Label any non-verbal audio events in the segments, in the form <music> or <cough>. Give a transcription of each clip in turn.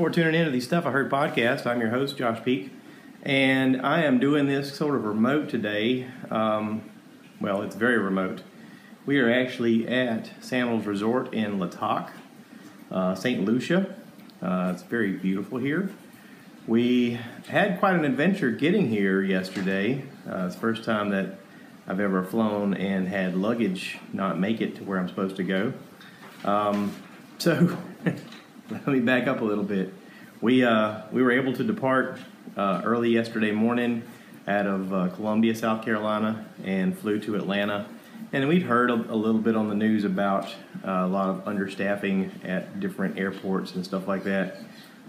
for tuning in to the Stuff I Heard podcast. I'm your host, Josh Peek, and I am doing this sort of remote today. Um, well, it's very remote. We are actually at Sandals Resort in La Toc, uh, St. Lucia. Uh, it's very beautiful here. We had quite an adventure getting here yesterday. Uh, it's the first time that I've ever flown and had luggage not make it to where I'm supposed to go. Um, so <laughs> let me back up a little bit. We uh, we were able to depart uh, early yesterday morning out of uh, Columbia, South Carolina, and flew to Atlanta. And we'd heard a, a little bit on the news about uh, a lot of understaffing at different airports and stuff like that.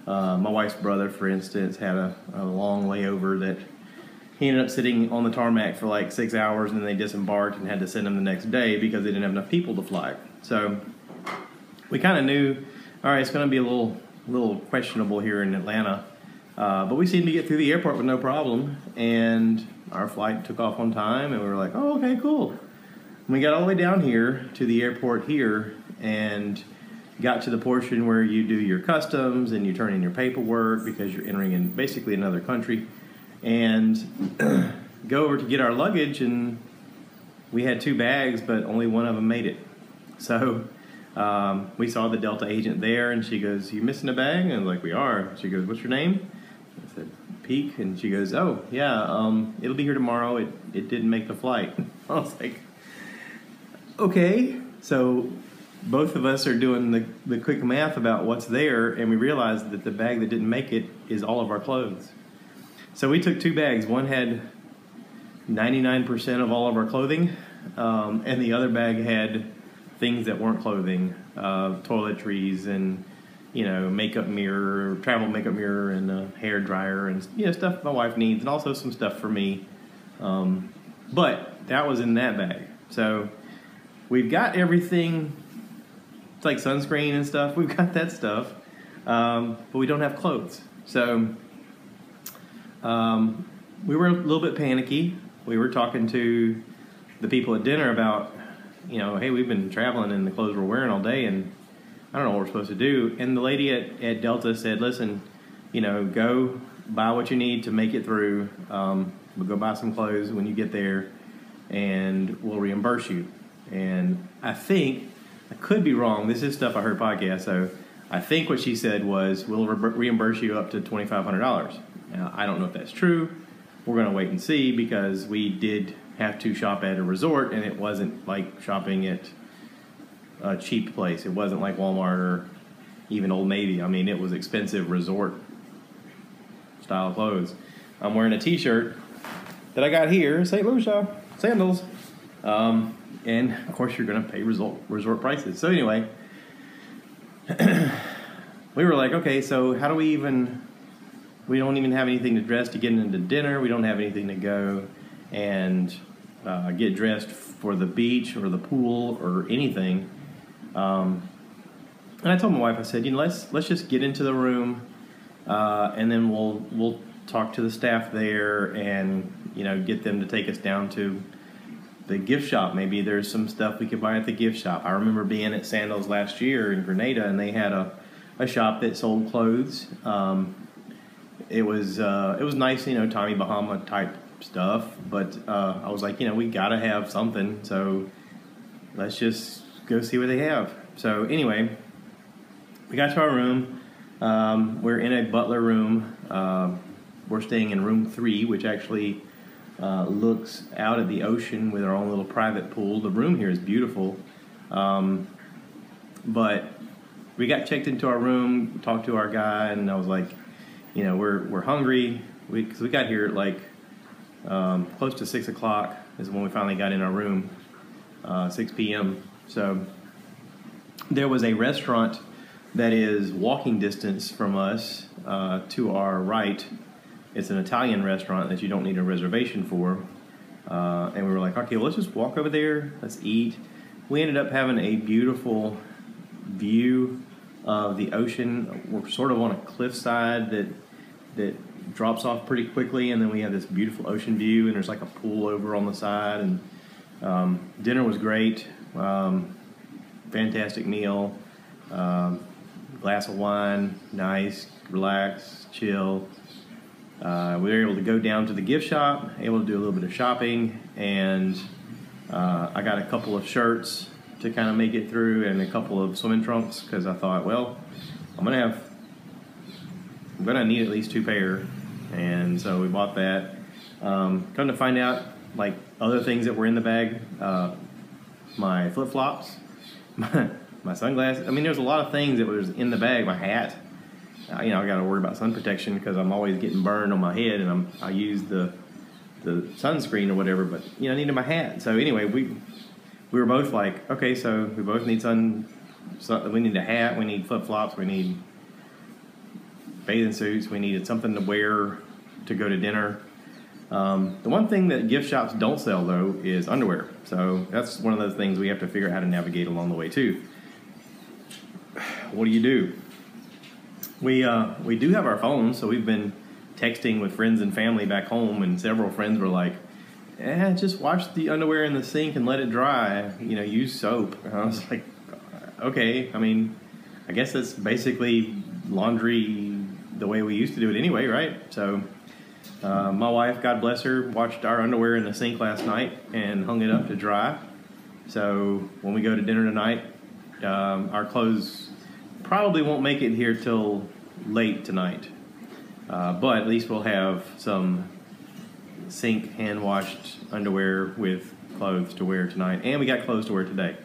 Uh, my wife's brother, for instance, had a, a long layover that he ended up sitting on the tarmac for like six hours, and then they disembarked and had to send him the next day because they didn't have enough people to fly. So we kind of knew, all right, it's going to be a little little questionable here in Atlanta, uh, but we seemed to get through the airport with no problem, and our flight took off on time, and we were like, oh, okay, cool. And we got all the way down here to the airport here, and got to the portion where you do your customs and you turn in your paperwork because you're entering in basically another country, and <clears throat> go over to get our luggage, and we had two bags, but only one of them made it. So um, we saw the Delta agent there, and she goes, "You missing a bag?" And I like, "We are." She goes, "What's your name?" I said, "Peek," and she goes, "Oh, yeah, um, it'll be here tomorrow. It it didn't make the flight." <laughs> I was like, "Okay." So both of us are doing the the quick math about what's there, and we realized that the bag that didn't make it is all of our clothes. So we took two bags. One had 99% of all of our clothing, um, and the other bag had things that weren't clothing, uh, toiletries and you know makeup mirror, travel makeup mirror, and a hair dryer, and you know stuff my wife needs, and also some stuff for me. Um, but that was in that bag, so we've got everything. It's like sunscreen and stuff. We've got that stuff, um, but we don't have clothes. So um, we were a little bit panicky. We were talking to the people at dinner about you know, hey, we've been traveling in the clothes we're wearing all day, and I don't know what we're supposed to do. And the lady at, at Delta said, listen, you know, go buy what you need to make it through. Um, we'll go buy some clothes when you get there, and we'll reimburse you. And I think I could be wrong. This is stuff I heard podcast, so I think what she said was we'll re- reimburse you up to twenty five hundred dollars. Now I don't know if that's true. We're going to wait and see because we did have to shop at a resort, and it wasn't like shopping at a cheap place. It wasn't like Walmart or even Old Navy. I mean, it was expensive resort style clothes. I'm wearing a T-shirt that I got here, St. Lucia sandals, um, and of course you're going to pay resort resort prices. So anyway, <clears throat> we were like, okay, so how do we even? We don't even have anything to dress to get into dinner. We don't have anything to go and uh, get dressed for the beach or the pool or anything. Um, and I told my wife, I said, you know, let's let's just get into the room, uh, and then we'll we'll talk to the staff there, and you know, get them to take us down to the gift shop. Maybe there's some stuff we could buy at the gift shop. I remember being at Sandals last year in Grenada, and they had a, a shop that sold clothes. Um, it was uh, it was nice, you know, Tommy Bahama type stuff, but uh, I was like, you know, we got to have something, so let's just go see what they have. So anyway, we got to our room. Um, we're in a butler room. Uh, we're staying in room three, which actually uh, looks out at the ocean with our own little private pool. The room here is beautiful, um, but we got checked into our room, talked to our guy, and I was like, you know, we're we're hungry. We cause we got here at like um, close to six o'clock is when we finally got in our room, uh, 6 p.m. So there was a restaurant that is walking distance from us uh, to our right. It's an Italian restaurant that you don't need a reservation for. Uh, and we were like, okay, well, let's just walk over there, let's eat. We ended up having a beautiful view of the ocean. We're sort of on a cliffside that that drops off pretty quickly, and then we have this beautiful ocean view, and there's like a pool over on the side. And um, dinner was great, um, fantastic meal. Um, glass of wine, nice, relax, chill. Uh, we were able to go down to the gift shop, able to do a little bit of shopping, and uh, I got a couple of shirts to kind of make it through, and a couple of swimming trunks because I thought, well, I'm gonna have, I'm gonna need at least two pair, and so we bought that. Um, come to find out, like other things that were in the bag, uh, my flip flops, <laughs> my, my sunglasses. I mean, there's a lot of things that was in the bag. My hat. Uh, you know, I got to worry about sun protection because I'm always getting burned on my head, and I'm I use the the sunscreen or whatever. But you know, I needed my hat. So anyway, we we were both like, okay, so we both need sun. So we need a hat. We need flip flops. We need bathing suits. We needed something to wear to go to dinner. Um, the one thing that gift shops don't sell though is underwear. So that's one of those things we have to figure out how to navigate along the way too. What do you do? We uh, we do have our phones, so we've been texting with friends and family back home, and several friends were like, "Eh, just wash the underwear in the sink and let it dry. You know, use soap." And I was like, "Okay, I mean, I guess that's basically laundry the way we used to do it anyway, right?" So uh, my wife, God bless her, watched our underwear in the sink last night and hung it up to dry. So when we go to dinner tonight, um, our clothes probably won't make it here till late tonight. Uh, but at least we'll have some sink hand washed underwear with clothes to wear tonight. And we got clothes to wear today.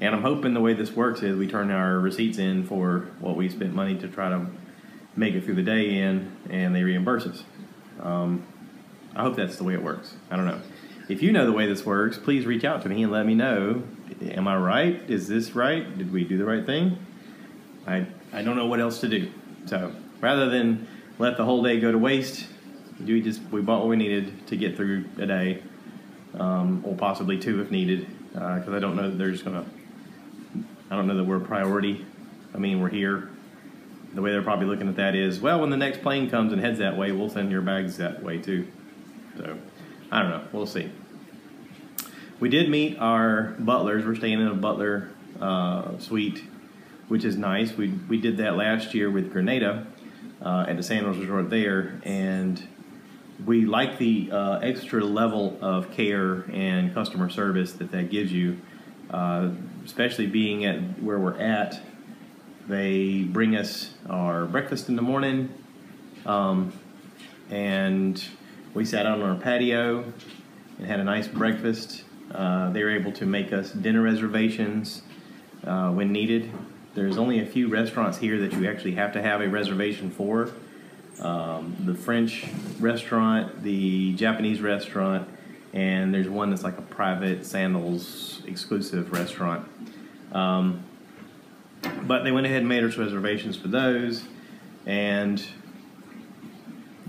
And I'm hoping the way this works is we turn our receipts in for what we spent money to try to make it through the day in, and they reimburse us. Um, I hope that's the way it works. I don't know. If you know the way this works, please reach out to me and let me know. Am I right? Is this right? Did we do the right thing? I I don't know what else to do. So rather than let the whole day go to waste, we just we bought what we needed to get through a day, um, or possibly two if needed, because uh, I don't know that they're just gonna. I don't know that we're a priority. I mean, we're here the way they're probably looking at that is, well, when the next plane comes and heads that way, we'll send your bags that way too. So, I don't know. We'll see. We did meet our butlers. We're staying in a butler uh, suite, which is nice. We we did that last year with Grenada uh, at the Sandals Resort there, and we like the uh, extra level of care and customer service that that gives you, uh, especially being at where we're at they bring us our breakfast in the morning, um, and we sat out on our patio and had a nice breakfast. Uh, they were able to make us dinner reservations uh, when needed. There's only a few restaurants here that you actually have to have a reservation for. Um, the French restaurant, the Japanese restaurant, and there's one that's like a private sandals exclusive restaurant. Um, but they went ahead and made us reservations for those and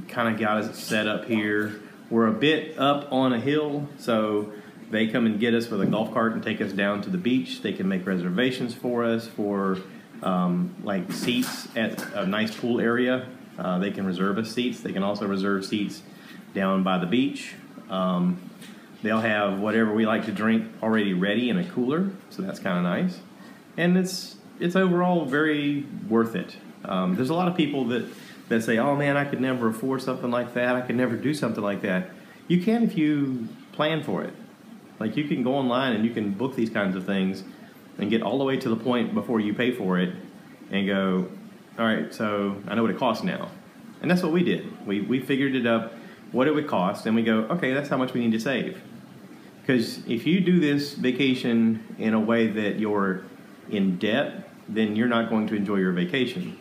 kind of got us set up here. We're a bit up on a hill, so they come and get us with a golf cart and take us down to the beach. They can make reservations for us for um, like seats at a nice pool area. Uh, they can reserve us seats. They can also reserve seats down by the beach. Um, they'll have whatever we like to drink already ready in a cooler, so that's kind of nice. And it's it's overall very worth it. Um, there's a lot of people that that say, "Oh man, I could never afford something like that. I could never do something like that." You can if you plan for it. Like you can go online and you can book these kinds of things and get all the way to the point before you pay for it and go, "All right, so I know what it costs now." And that's what we did. We we figured it up what it would cost and we go, "Okay, that's how much we need to save." Because if you do this vacation in a way that you're in debt, then you're not going to enjoy your vacation.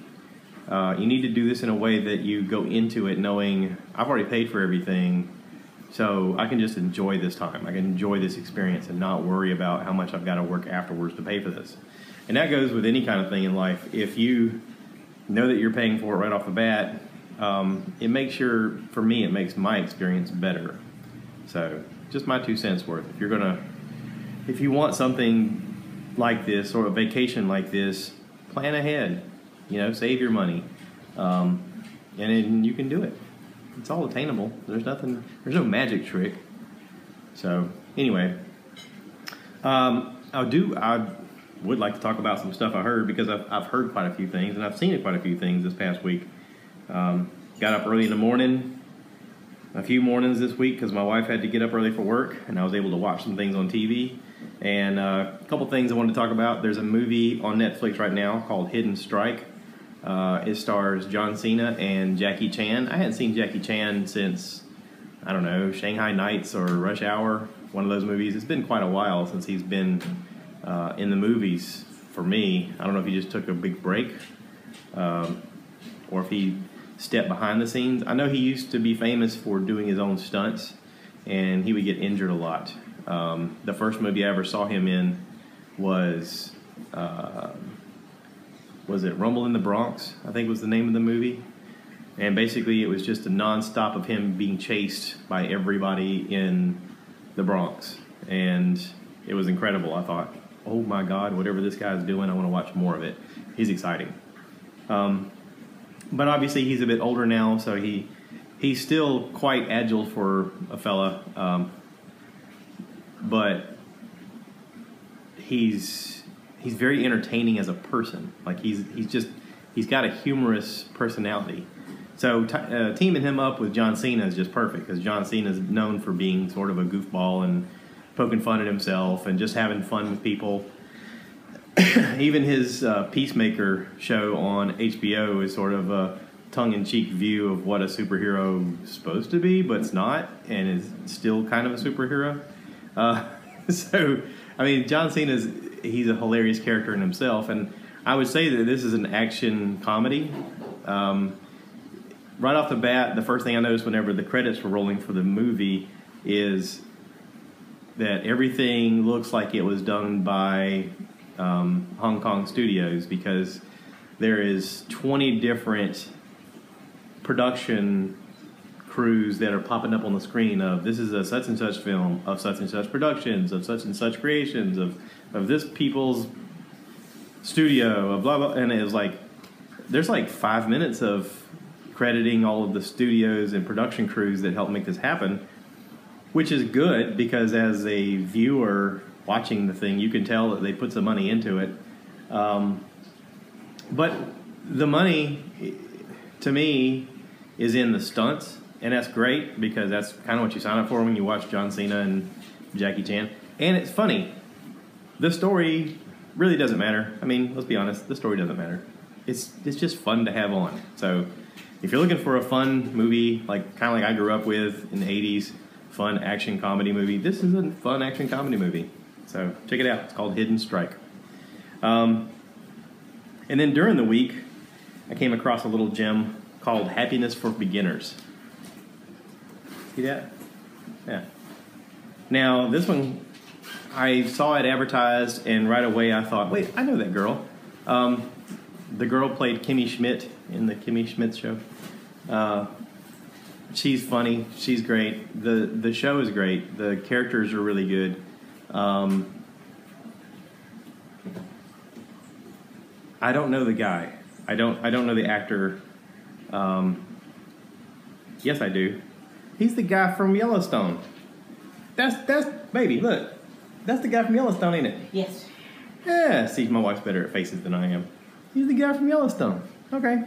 Uh, you need to do this in a way that you go into it knowing I've already paid for everything, so I can just enjoy this time. I can enjoy this experience and not worry about how much I've got to work afterwards to pay for this. And that goes with any kind of thing in life. If you know that you're paying for it right off the bat, um, it makes your, for me, it makes my experience better. So, just my two cents worth. If you're gonna, if you want something like this or a vacation like this, plan ahead. You know, save your money, um, and then you can do it. It's all attainable. There's nothing. There's no magic trick. So anyway, um, I'll do. I would like to talk about some stuff I heard because I've, I've heard quite a few things and I've seen quite a few things this past week. Um, got up early in the morning, a few mornings this week because my wife had to get up early for work, and I was able to watch some things on TV. And uh, a couple things I wanted to talk about. There's a movie on Netflix right now called Hidden Strike. Uh, it stars John Cena and Jackie Chan. I hadn't seen Jackie Chan since I don't know Shanghai Nights or Rush Hour, one of those movies. It's been quite a while since he's been uh, in the movies for me. I don't know if he just took a big break um, or if he stepped behind the scenes. I know he used to be famous for doing his own stunts, and he would get injured a lot. Um, the first movie I ever saw him in was. Uh, was it Rumble in the Bronx? I think was the name of the movie. And basically, it was just a nonstop of him being chased by everybody in the Bronx, and it was incredible. I thought, oh my God, whatever this guy's doing, I want to watch more of it. He's exciting. Um, but obviously, he's a bit older now, so he he's still quite agile for a fella. Um, but he's he's very entertaining as a person. Like he's he's just he's got a humorous personality. So t- uh, teaming him up with John Cena is just perfect because John Cena is known for being sort of a goofball and poking fun at himself and just having fun with people. <coughs> Even his uh, Peacemaker show on HBO is sort of a tongue-in-cheek view of what a superhero is supposed to be, but it's not, and is still kind of a superhero. Uh, <laughs> so, I mean, John Cena is he's a hilarious character in himself, and I would say that this is an action comedy. Um, right off the bat, the first thing I noticed whenever the credits were rolling for the movie is that everything looks like it was done by um, Hong Kong studios because there is 20 different production crews that are popping up on the screen of this is a such and such film of such and such productions of such and such creations of of this people's studio of blah blah and it was like there's like five minutes of crediting all of the studios and production crews that helped make this happen which is good because as a viewer watching the thing you can tell that they put some money into it. Um, but the money to me is in the stunts and that's great because that's kind of what you sign up for when you watch John Cena and Jackie Chan. And it's funny. The story really doesn't matter. I mean, let's be honest, the story doesn't matter. It's it's just fun to have on. So if you're looking for a fun movie, like kind of like I grew up with in the '80s, fun action comedy movie, this is a fun action comedy movie. So check it out. It's called Hidden Strike. Um, and then during the week, I came across a little gem called Happiness for Beginners. See that? Yeah. Now, this one, I saw it advertised, and right away I thought, wait, I know that girl. Um, the girl played Kimmy Schmidt in the Kimmy Schmidt show. Uh, she's funny. She's great. the The show is great. The characters are really good. Um, I don't know the guy. I don't. I don't know the actor. Um, yes, I do. He's the guy from Yellowstone. That's that's baby. Look, that's the guy from Yellowstone, ain't it? Yes. Yeah. See, my wife's better at faces than I am. He's the guy from Yellowstone. Okay,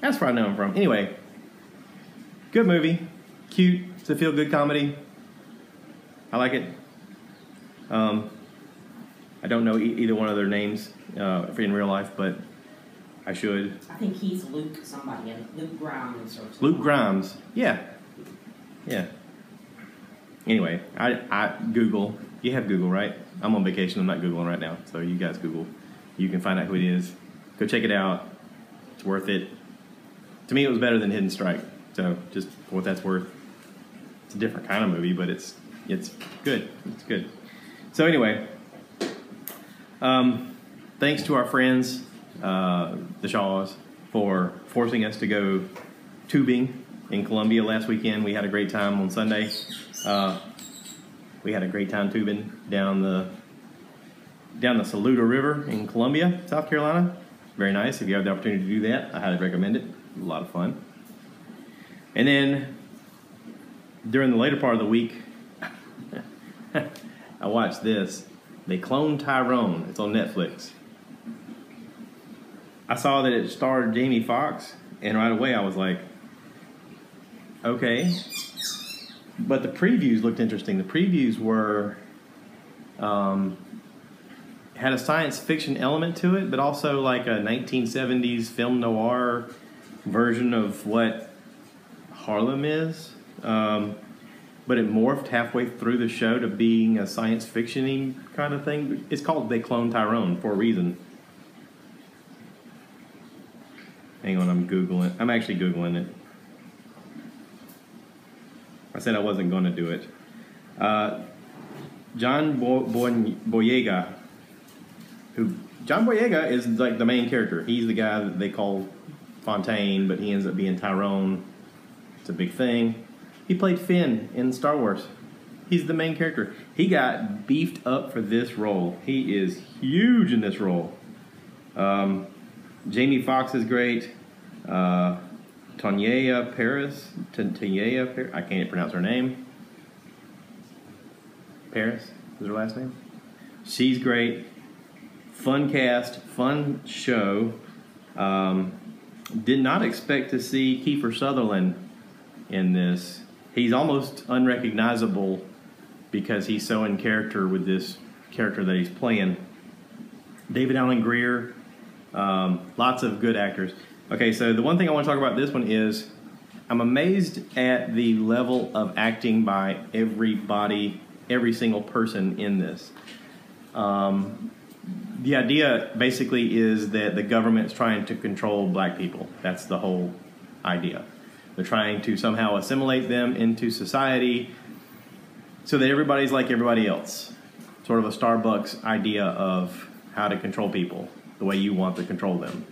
that's where I know him from. Anyway, good movie, cute. It's a feel good comedy. I like it. Um, I don't know e- either one of their names uh, in real life, but I should. I think he's Luke somebody, and Luke Grimes or something. Luke Grimes. Yeah. Yeah. Anyway, I, I Google. You have Google, right? I'm on vacation. I'm not Googling right now. So you guys Google. You can find out who it is. Go check it out. It's worth it. To me, it was better than Hidden Strike. So just for what that's worth. It's a different kind of movie, but it's it's good. It's good. So anyway, um, thanks to our friends, uh, the Shaws, for forcing us to go tubing in Columbia last weekend. We had a great time on Sunday. Uh, we had a great time tubing down the down the Saluda River in Columbia, South Carolina. Very nice. If you have the opportunity to do that, I highly recommend it. A lot of fun. And then during the later part of the week, <laughs> I watched this. They cloned Tyrone. It's on Netflix. I saw that it starred Jamie Foxx, and right away I was like, okay. But the previews looked interesting. The previews were um, had a science fiction element to it, but also like a 1970s film noir version of what Harlem is. Um, but it morphed halfway through the show to being a science fictiony kind of thing. It's called They Clone Tyrone for a reason. Hang on, I'm googling. I'm actually googling it. I said I wasn't going to do it. Uh, John Bo- Bo- Boyega, who John Boyega is like the main character. He's the guy that they call Fontaine, but he ends up being Tyrone. It's a big thing. He played Finn in Star Wars. He's the main character. He got beefed up for this role. He is huge in this role. Um, Jamie Foxx is great. Uh, Teyonah Parris, Teyonah, Parris, I can't pronounce her name. Parris is her last name. She's great. Fun cast, fun show. Um, did not expect to see Kiefer Sutherland in this. He's almost unrecognizable because he's so in character with this character that he's playing. David Alan Grier, um, lots of good actors. Okay, so the one thing I want to talk about this one is I'm amazed at the level of acting by everybody, every single person in this. Um, the idea basically is that the government's trying to control black people. That's the whole idea. They're trying to somehow assimilate them into society so that everybody's like everybody else. Sort of a Starbucks idea of how to control people the way you want to control them.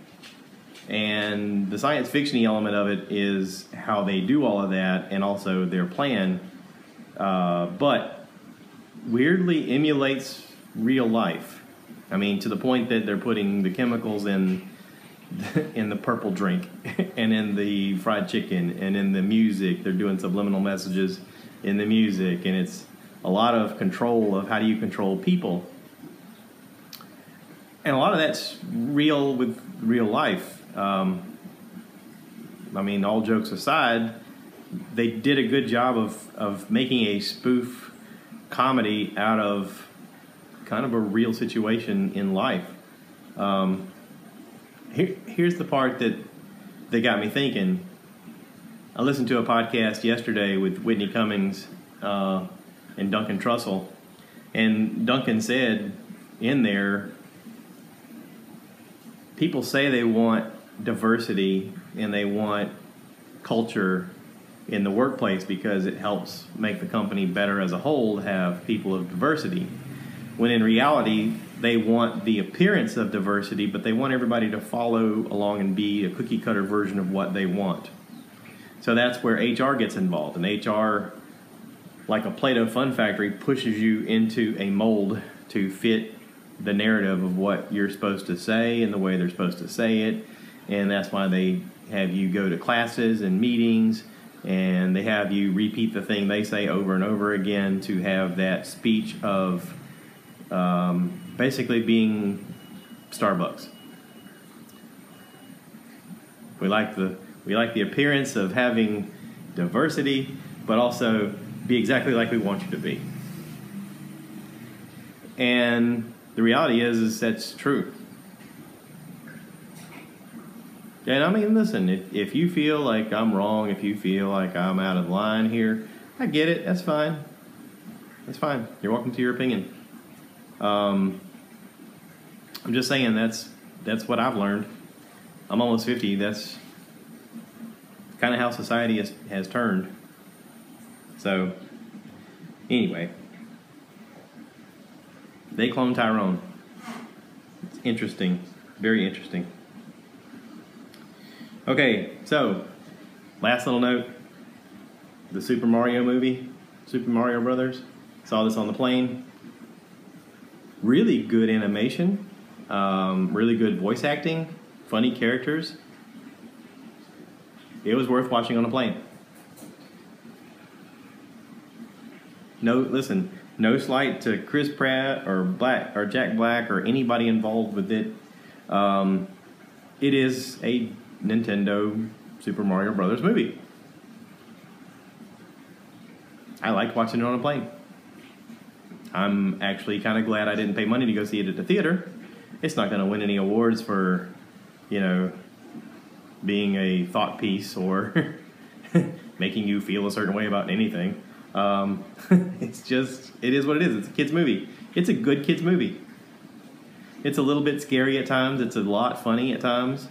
And the science fiction element of it is how they do all of that and also their plan, uh, but weirdly emulates real life. I mean, to the point that they're putting the chemicals in <laughs> in the purple drink <laughs> and in the fried chicken and in the music. They're doing subliminal messages in the music, and it's a lot of control of how do you control people. And a lot of that's real with real life. Um, I mean, all jokes aside, they did a good job of, of making a spoof comedy out of kind of a real situation in life. Um, here, here's the part that that got me thinking. I listened to a podcast yesterday with Whitney Cummings uh, and Duncan Trussell, and Duncan said in there, people say they want diversity and they want culture in the workplace because it helps make the company better as a whole to have people of diversity. When in reality, they want the appearance of diversity, but they want everybody to follow along and be a cookie cutter version of what they want. So that's where HR gets involved. And HR, like a Play Doh Fun Factory, pushes you into a mold to fit the narrative of what you're supposed to say and the way they're supposed to say it. And that's why they have you go to classes and meetings and they have you repeat the thing they say over and over again to have that speech of um, basically being Starbucks. We like the we like the appearance of having diversity, but also be exactly like we want you to be. And the reality is, is that's true. And I mean, listen, if, if you feel like I'm wrong, if you feel like I'm out of line here, I get it. That's fine. That's fine. You're welcome to your opinion. Um, I'm just saying that's that's what I've learned. I'm almost 50. That's kind of how society has, has turned. So, anyway, they cloned Tyrone. It's interesting. Very interesting. Okay, so last little note the Super Mario movie, Super Mario Brothers. Saw this on the plane. Really good animation, um, really good voice acting, funny characters. It was worth watching on a plane. No, listen, no slight to Chris Pratt or Black or Jack Black or anybody involved with it. Um, it is a Nintendo Super Mario Brothers movie. I liked watching it on a plane. I'm actually kind of glad I didn't pay money to go see it at the theater. It's not going to win any awards for, you know, being a thought piece or <laughs> making you feel a certain way about anything. Um, <laughs> it's just, it is what it is. It's a kid's movie. It's a good kid's movie. It's a little bit scary at times. It's a lot funny at times.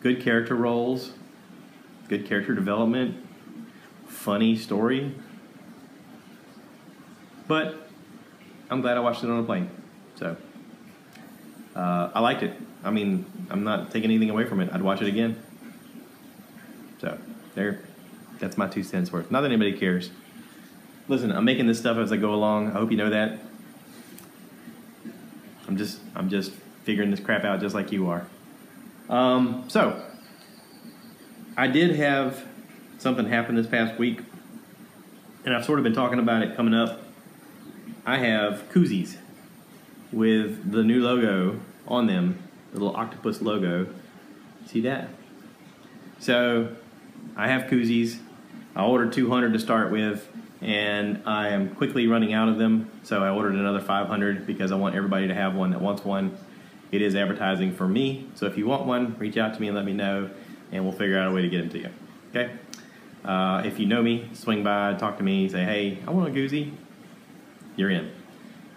Good character roles, good character development, funny story. But I'm glad I watched it on a plane. So uh, I liked it. I mean, I'm not taking anything away from it. I'd watch it again. So there, that's my two cents worth. Not that anybody cares. Listen, I'm making this stuff as I go along. I hope you know that. I'm just, I'm just figuring this crap out just like you are. Um, so I did have something happen this past week, and I've sort of been talking about it coming up. I have koozies with the new logo on them, the little octopus logo. See that? So I have koozies. I ordered 200 to start with, and I am quickly running out of them. So I ordered another 500 because I want everybody to have one that wants one. It is advertising for me. So if you want one, reach out to me and let me know, and we'll figure out a way to get them to you. Okay? Uh, if you know me, swing by, talk to me, say, hey, I want a koozie. You're in.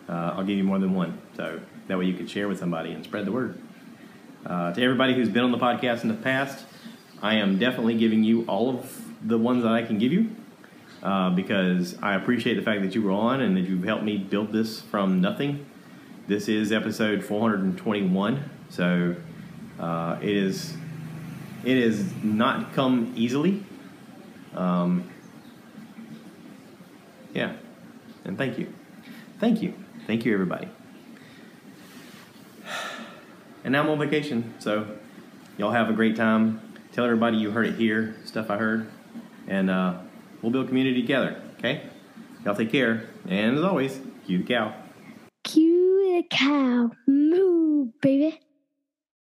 Uh, I'll give you more than one. So that way you can share with somebody and spread the word. Uh, to everybody who's been on the podcast in the past, I am definitely giving you all of the ones that I can give you uh, because I appreciate the fact that you were on and that you've helped me build this from nothing. This is episode 421, so uh, it is it has not come easily. Um, yeah, and thank you, thank you, thank you, everybody. And now I'm on vacation, so y'all have a great time. Tell everybody you heard it here, stuff I heard, and uh, we'll build community together. Okay? Y'all take care, and as always, cue the cow. The cow. Moo, baby.